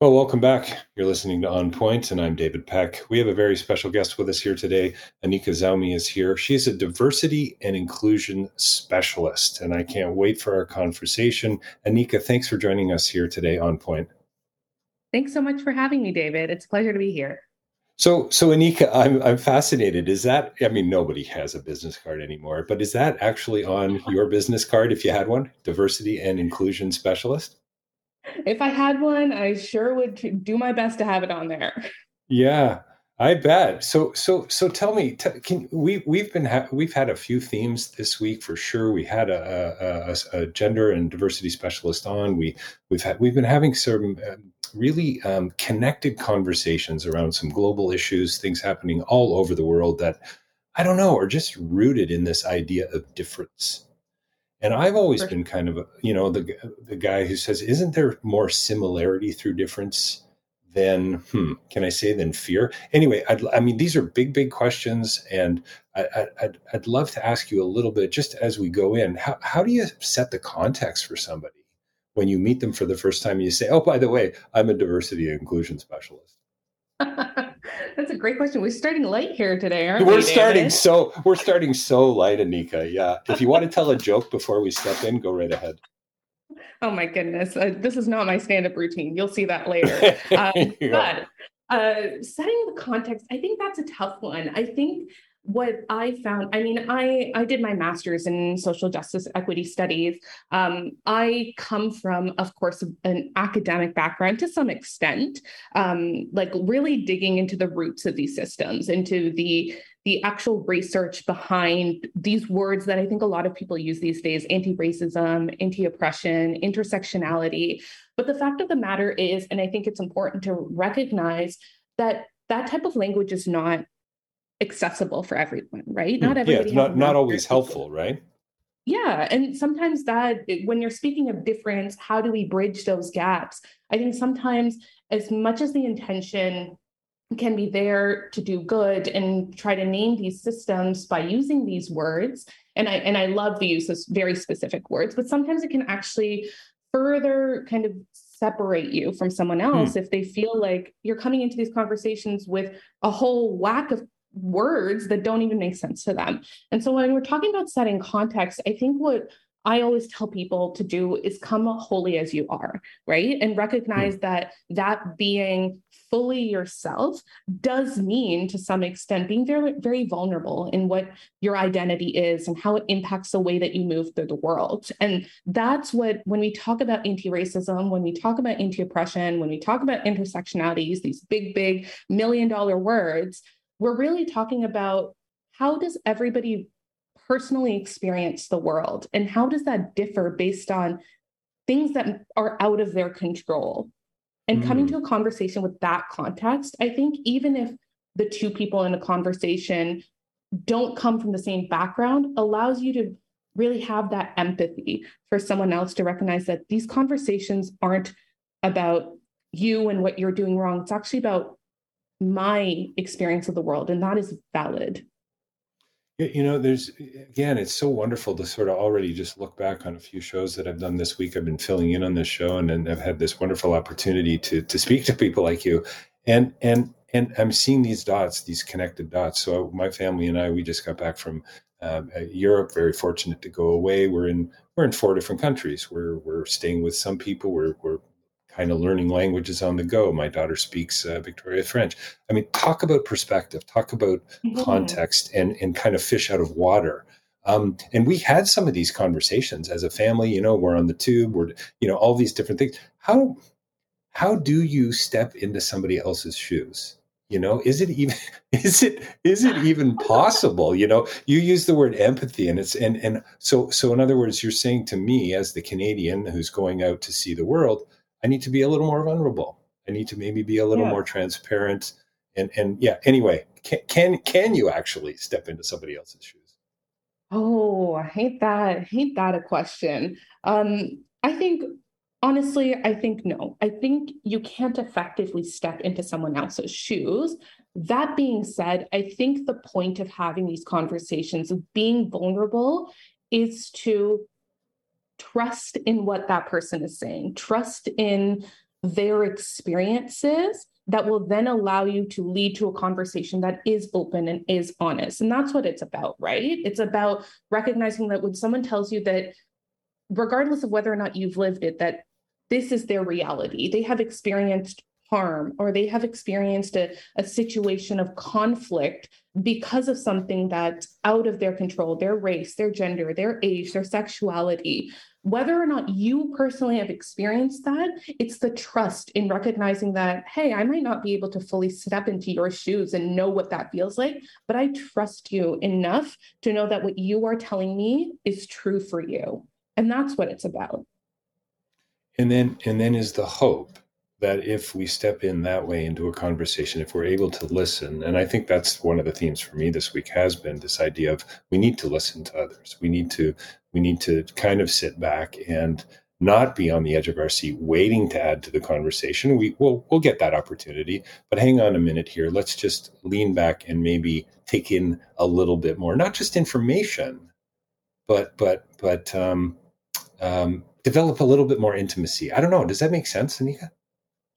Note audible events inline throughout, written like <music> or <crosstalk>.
Well, welcome back. You're listening to On Point, and I'm David Peck. We have a very special guest with us here today. Anika Zaumi is here. She's a diversity and inclusion specialist, and I can't wait for our conversation. Anika, thanks for joining us here today on Point. Thanks so much for having me, David. It's a pleasure to be here. So, so Anika, I'm I'm fascinated. Is that? I mean, nobody has a business card anymore, but is that actually on your business card if you had one? Diversity and inclusion specialist if I had one, I sure would do my best to have it on there. Yeah, I bet. So, so, so, tell me, t- can we we've been ha- we've had a few themes this week for sure. We had a, a, a, gender and diversity specialist on. We we've had we've been having some um, really um, connected conversations around some global issues, things happening all over the world that I don't know are just rooted in this idea of difference and I've always been kind of, a, you know, the the guy who says, "Isn't there more similarity through difference than, hmm, can I say, than fear?" Anyway, I'd, i mean, these are big, big questions, and I, would I'd love to ask you a little bit, just as we go in, how how do you set the context for somebody when you meet them for the first time? And You say, "Oh, by the way, I'm a diversity and inclusion specialist." <laughs> That's a great question. We're starting light here today, aren't we're we? starting so we're starting so light, Anika. Yeah. If you want to tell a joke before we step in, go right ahead. Oh my goodness, uh, this is not my stand-up routine. You'll see that later. <laughs> Um, <laughs> but uh, setting the context, I think that's a tough one. I think what I found, I mean, I I did my master's in social justice equity studies. Um, I come from, of course, an academic background to some extent, um, like really digging into the roots of these systems, into the the actual research behind these words that I think a lot of people use these days: anti-racism, anti-oppression, intersectionality. But the fact of the matter is, and I think it's important to recognize that that type of language is not accessible for everyone, right? Not everybody. Yeah, not not always helpful, right? Yeah, and sometimes that when you're speaking of difference, how do we bridge those gaps? I think sometimes as much as the intention can be there to do good and try to name these systems by using these words and i and i love the use of very specific words but sometimes it can actually further kind of separate you from someone hmm. else hmm. if they feel like you're coming into these conversations with a whole whack of words that don't even make sense to them. And so when we're talking about setting context, I think what I always tell people to do is come wholly as you are, right? And recognize mm. that that being fully yourself does mean to some extent being very, very vulnerable in what your identity is and how it impacts the way that you move through the world. And that's what, when we talk about anti racism, when we talk about anti oppression, when we talk about intersectionalities, these big, big million dollar words, we're really talking about how does everybody personally experience the world? And how does that differ based on things that are out of their control? And mm. coming to a conversation with that context i think even if the two people in a conversation don't come from the same background allows you to really have that empathy for someone else to recognize that these conversations aren't about you and what you're doing wrong. It's actually about my experience of the world, and that is valid. You know, there's again, it's so wonderful to sort of already just look back on a few shows that I've done this week. I've been filling in on this show, and, and I've had this wonderful opportunity to to speak to people like you, and and and I'm seeing these dots, these connected dots. So my family and I, we just got back from um, Europe. Very fortunate to go away. We're in we're in four different countries. We're we're staying with some people. We're we're kind of learning languages on the go. My daughter speaks uh, Victoria French. I mean, talk about perspective, talk about mm-hmm. context, and and kind of fish out of water. Um, and we had some of these conversations as a family. You know, we're on the tube. We're you know all these different things. How how do you step into somebody else's shoes? You know, is it even <laughs> is it is it even possible? You know, you use the word empathy, and it's and and so so in other words, you're saying to me as the Canadian who's going out to see the world I need to be a little more vulnerable. I need to maybe be a little yeah. more transparent. And and yeah, anyway, can, can can you actually step into somebody else's shoes? Oh, I hate that. I hate that a question. Um, I think honestly, I think no. I think you can't effectively step into someone else's shoes. That being said, I think the point of having these conversations of being vulnerable is to trust in what that person is saying, trust in their experiences that will then allow you to lead to a conversation that is open and is honest. And that's what it's about, right? It's about recognizing that when someone tells you that, regardless of whether or not you've lived it, that this is their reality, they have experienced harm or they have experienced a, a situation of conflict because of something that's out of their control their race their gender their age their sexuality whether or not you personally have experienced that it's the trust in recognizing that hey i might not be able to fully step into your shoes and know what that feels like but i trust you enough to know that what you are telling me is true for you. And that's what it's about. And then and then is the hope that if we step in that way into a conversation, if we're able to listen, and I think that's one of the themes for me this week has been this idea of we need to listen to others. We need to we need to kind of sit back and not be on the edge of our seat waiting to add to the conversation. We will we'll get that opportunity, but hang on a minute here. Let's just lean back and maybe take in a little bit more, not just information, but but but um, um, develop a little bit more intimacy. I don't know. Does that make sense, Anika?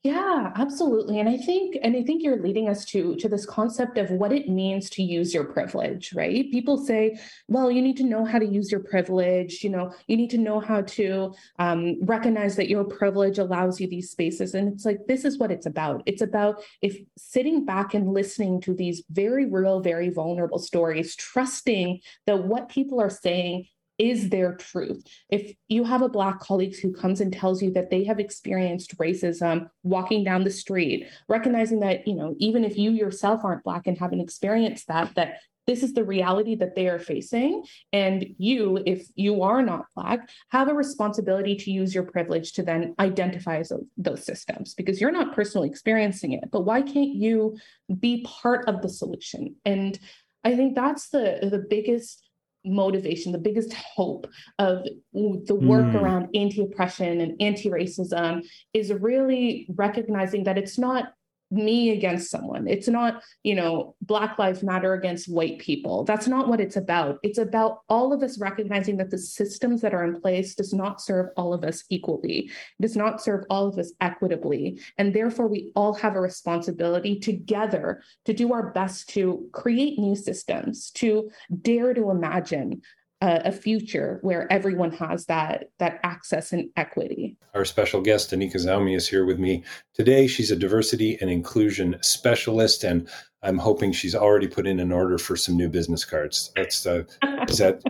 Yeah, absolutely. And I think and I think you're leading us to to this concept of what it means to use your privilege, right? People say, well, you need to know how to use your privilege, you know, you need to know how to um, recognize that your privilege allows you these spaces. And it's like this is what it's about. It's about if sitting back and listening to these very real, very vulnerable stories, trusting that what people are saying is their truth. If you have a Black colleague who comes and tells you that they have experienced racism walking down the street, recognizing that, you know, even if you yourself aren't Black and haven't experienced that, that this is the reality that they are facing. And you, if you are not Black, have a responsibility to use your privilege to then identify those, those systems because you're not personally experiencing it. But why can't you be part of the solution? And I think that's the, the biggest motivation, the biggest <laughs> hope of the work mm. around anti oppression and anti racism is really recognizing that it's not me against someone. It's not, you know, Black Lives Matter against white people. That's not what it's about. It's about all of us recognizing that the systems that are in place does not serve all of us equally, does not serve all of us equitably. And therefore, we all have a responsibility together to do our best to create new systems, to dare to imagine a, a future where everyone has that that access and equity. Our special guest, Anika Zaumi, is here with me today. She's a diversity and inclusion specialist, and I'm hoping she's already put in an order for some new business cards. That's uh, <laughs> is that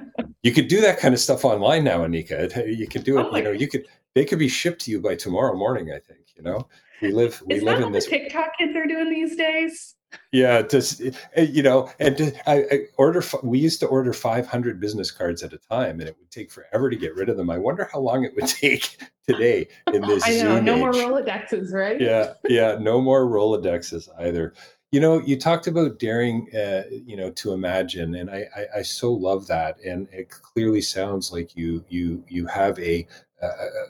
you could do that kind of stuff online now, Anika. You could do it. Oh you know, you could they could be shipped to you by tomorrow morning. I think. You know, we live we is live in this. TikTok kids are doing these days yeah just eh, you know and to, I, I, order we used to order 500 business cards at a time and it would take forever to get rid of them. I wonder how long it would <laughs> take today in this i know Zoom no age. more rolodexes right? Yeah <laughs> yeah no more rolodexes either. You know you talked about daring uh, you know to imagine and I, I i so love that and it clearly sounds like you you you have a a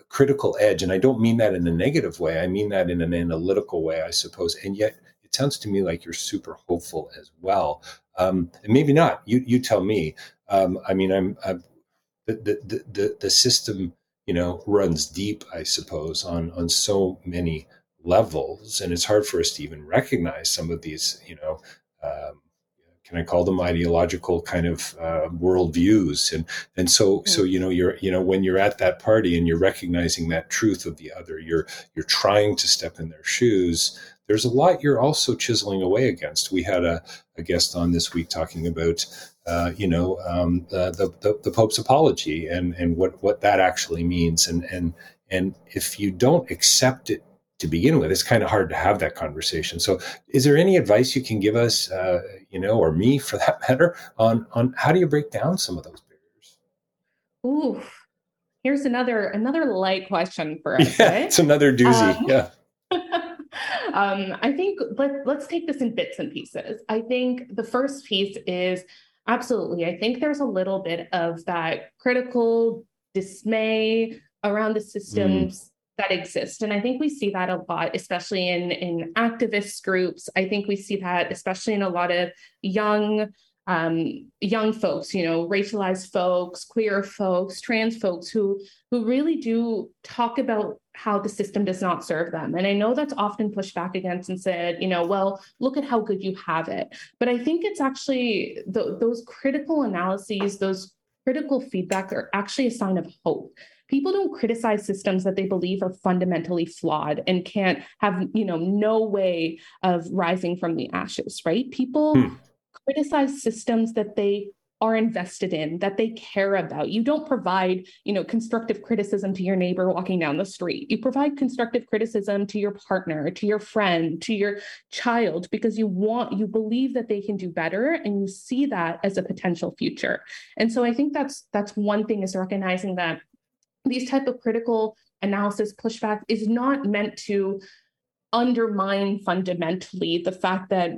critical edge and i don't mean that in a negative way i mean that in an analytical way i suppose and yet it sounds to me like you're super hopeful as well. Um, and maybe not. You you tell me. Um, I mean, I'm, I'm the, the the the system you know runs deep, I suppose, on on so many levels, and it's hard for us to even recognize some of these. You know. Um, can I call them ideological kind of uh, worldviews? And and so so you know you're you know when you're at that party and you're recognizing that truth of the other, you're you're trying to step in their shoes there's a lot you're also chiseling away against. We had a, a guest on this week talking about, uh, you know, um, the, the, the Pope's apology and and what what that actually means. And and and if you don't accept it to begin with, it's kind of hard to have that conversation. So, is there any advice you can give us, uh, you know, or me for that <laughs> matter, on on how do you break down some of those barriers? Ooh, here's another another light question for us. <laughs> Yeah, it's another doozy. Um, yeah. Um, I think let, let's take this in bits and pieces. I think the first piece is absolutely, I think there's a little bit of that critical dismay around the systems. Mm. That exist. And I think we see that a lot, especially in, in activist groups. I think we see that, especially in a lot of young um, young folks, you know, racialized folks, queer folks, trans folks who who really do talk about how the system does not serve them. And I know that's often pushed back against and said, you know, well, look at how good you have it. But I think it's actually those critical analyses, those critical feedback are actually a sign of hope people don't criticize systems that they believe are fundamentally flawed and can't have you know no way of rising from the ashes right people hmm. Criticize systems that they are invested in that they care about. You don't provide you know constructive criticism to your neighbor walking down the street. You provide constructive criticism to your partner to your friend to your child because you want you believe that they can do better and you see that as a potential future. And so i think that's that's one thing is recognizing that these type of critical analysis pushback is not meant to undermine fundamentally the fact that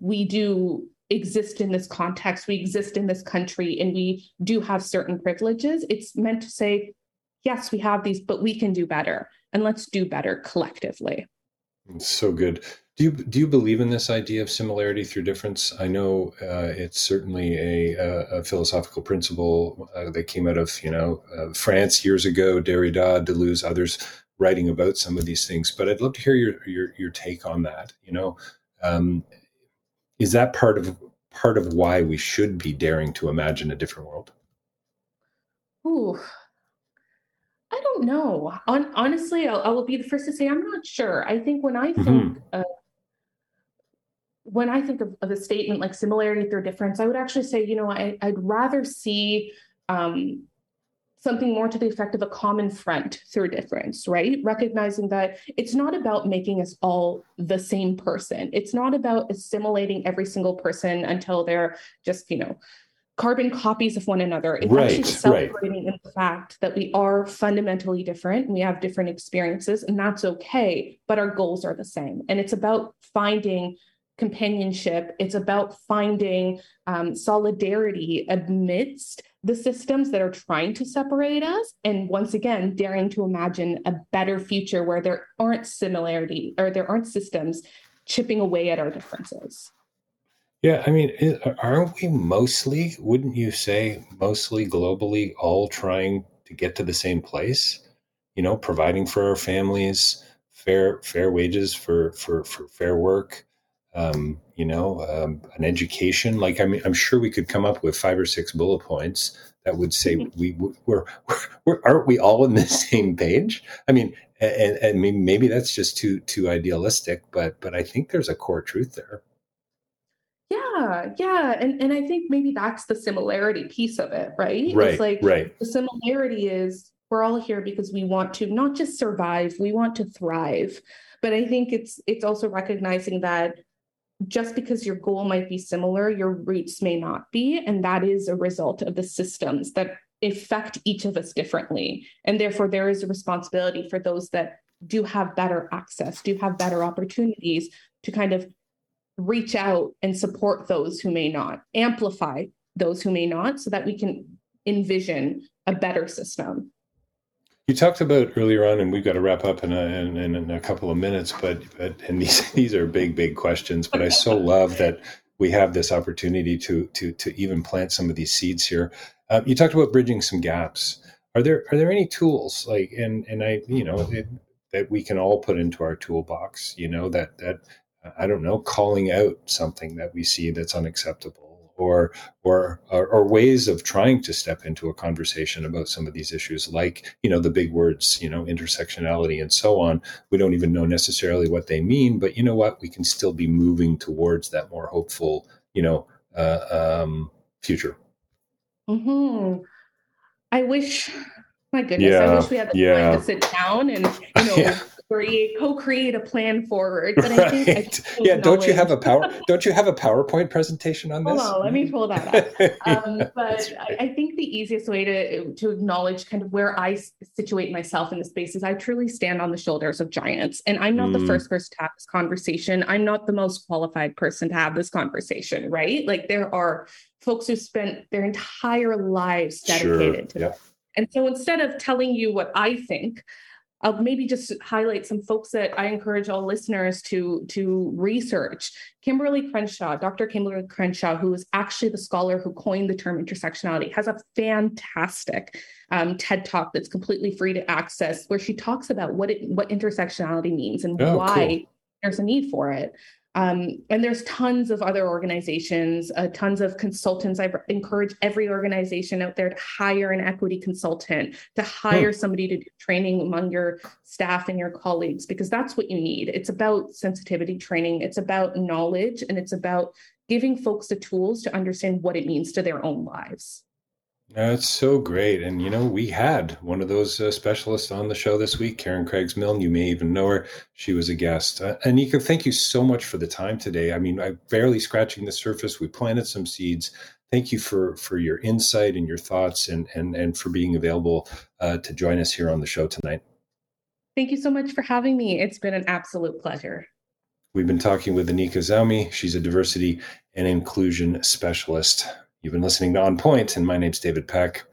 we do exist in this context, we exist in this country, and we do have certain privileges. It's meant to say, yes, we have these, but we can do better, and let's do better collectively. So good. Do you do you believe in this idea of similarity through difference? I know uh, it's certainly a, a, philosophical principle uh, that came out of you know uh, France years ago. Derrida, Deleuze, others writing about some of these things. But I'd love to hear your your, your take on that. You know, um, is that part of part of why we should be daring to imagine a different world? Ooh, I don't know. On, honestly, I'll, I will be the first to say I'm not sure. I think when I think mm-hmm when I think of, of, a statement like similarity through difference, I would actually say, you know, I, would rather see um, something more to the effect of a common front through difference, right? Recognizing that it's not about making us all the same person. It's not about assimilating every single person until they're just, you know, carbon copies of one another. It's right, actually celebrating right. in the fact that we are fundamentally different. We have different experiences, and that's okay, but our goals are the same. And it's about finding companionship. It's about finding um, solidarity amidst the systems that are trying to separate us. And once again, daring to imagine a better future where there aren't similarity or there aren't systems chipping away at our differences. Yeah, I mean, aren't we mostly, wouldn't you say, mostly globally all trying to get to the same place? You know, providing for our families, fair fair wages for for for fair work, um, you know, um, an education. Like I mean, I'm sure we could come up with five or six bullet points that would say mm-hmm. we we're, <laughs> we're, aren't we all on the <laughs> same page? I mean, and, and maybe that's just too too idealistic, but but I think there's a core truth there. Yeah, yeah, and and I think maybe that's the similarity piece of it, right? Right. It's like right. the similarity is we're all here because we want to not just survive, we want to thrive. But I think it's it's also recognizing that just because your goal might be similar, your roots may not be. And that is a result of the systems that affect each of us differently. And therefore, there is a responsibility for those that do have better access, do have better opportunities to kind of reach out and support those who may not, amplify those who may not, so that we can envision a better system. You talked about earlier on, and we've got to wrap up in a, in, in a couple of minutes. But but and these <laughs> these are big big questions. But I so love that we have this opportunity to to to even plant some of these seeds here. Uh, you talked about bridging some gaps. Are there are there any tools like and and I you know it, that we can all put into our toolbox? You know that that I don't know calling out something that we see that's unacceptable or, or or ways of trying to step into a conversation about some of these issues like you know the big words you know intersectionality and so on. We don't even know necessarily what they mean but you know what? We can still be moving towards that more hopeful you know uh, um, future. Hmm i wish my goodness yeah, i wish we had the yeah. time to sit down and you know <laughs> yeah create co-create a plan forward. But I think right. I <laughs> yeah, don't you have a power? don't you have a PowerPoint presentation on this? Hold on, let me pull that up. Um, <laughs> but I, I, think the easiest way to to acknowledge kind of where I situate myself in the space is I truly stand on the shoulders of giants, and I'm not mm. the first person to have this conversation. I'm not the most qualified person to have this conversation, right? Like there are folks who spent their entire lives dedicated sure. to yep. And so instead of telling you what I think, I'll maybe just highlight some folks that I encourage all listeners to, to research. Kimberlé Crenshaw, Dr. Kimberlé Crenshaw, who is actually the scholar who coined the term intersectionality, has a fantastic um, TED talk that's completely free to access, where she talks about what it, what intersectionality means and oh, why cool. there's a need for it. Um, and there's tons of other organizations, uh, tons of consultants. I encourage every organization out there to hire an equity consultant, to hire hmm. somebody to do training among your staff and your colleagues, because that's what you need. It's about sensitivity training, it's about knowledge, and it's about giving folks the tools to understand what it means to their own lives. That's so great. And, you know, we had one of those uh, specialists on the show this week, Karen Craigs Milne. You may even know her. She was a guest. Uh, Anika, thank you so much for the time today. I mean, I'm barely scratching the surface. We planted some seeds. Thank you for for your insight and your thoughts and and and for being available uh, to join us here on the show tonight. Thank you so much for having me. It's been an absolute pleasure. We've been talking with Anika Zaumi. She's a diversity and inclusion specialist. You've been listening to On Point, and my name's David Peck.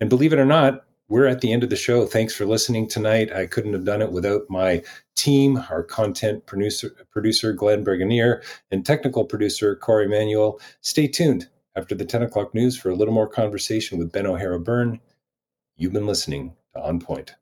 And believe it or not, we're at the end of the show. Thanks for listening tonight. I couldn't have done it without my team, our content producer, producer Glenn Berganier, and technical producer Corey Manuel. Stay tuned after the 10 o'clock news for a little more conversation with Ben O'Hara Byrne. You've been listening to On Point.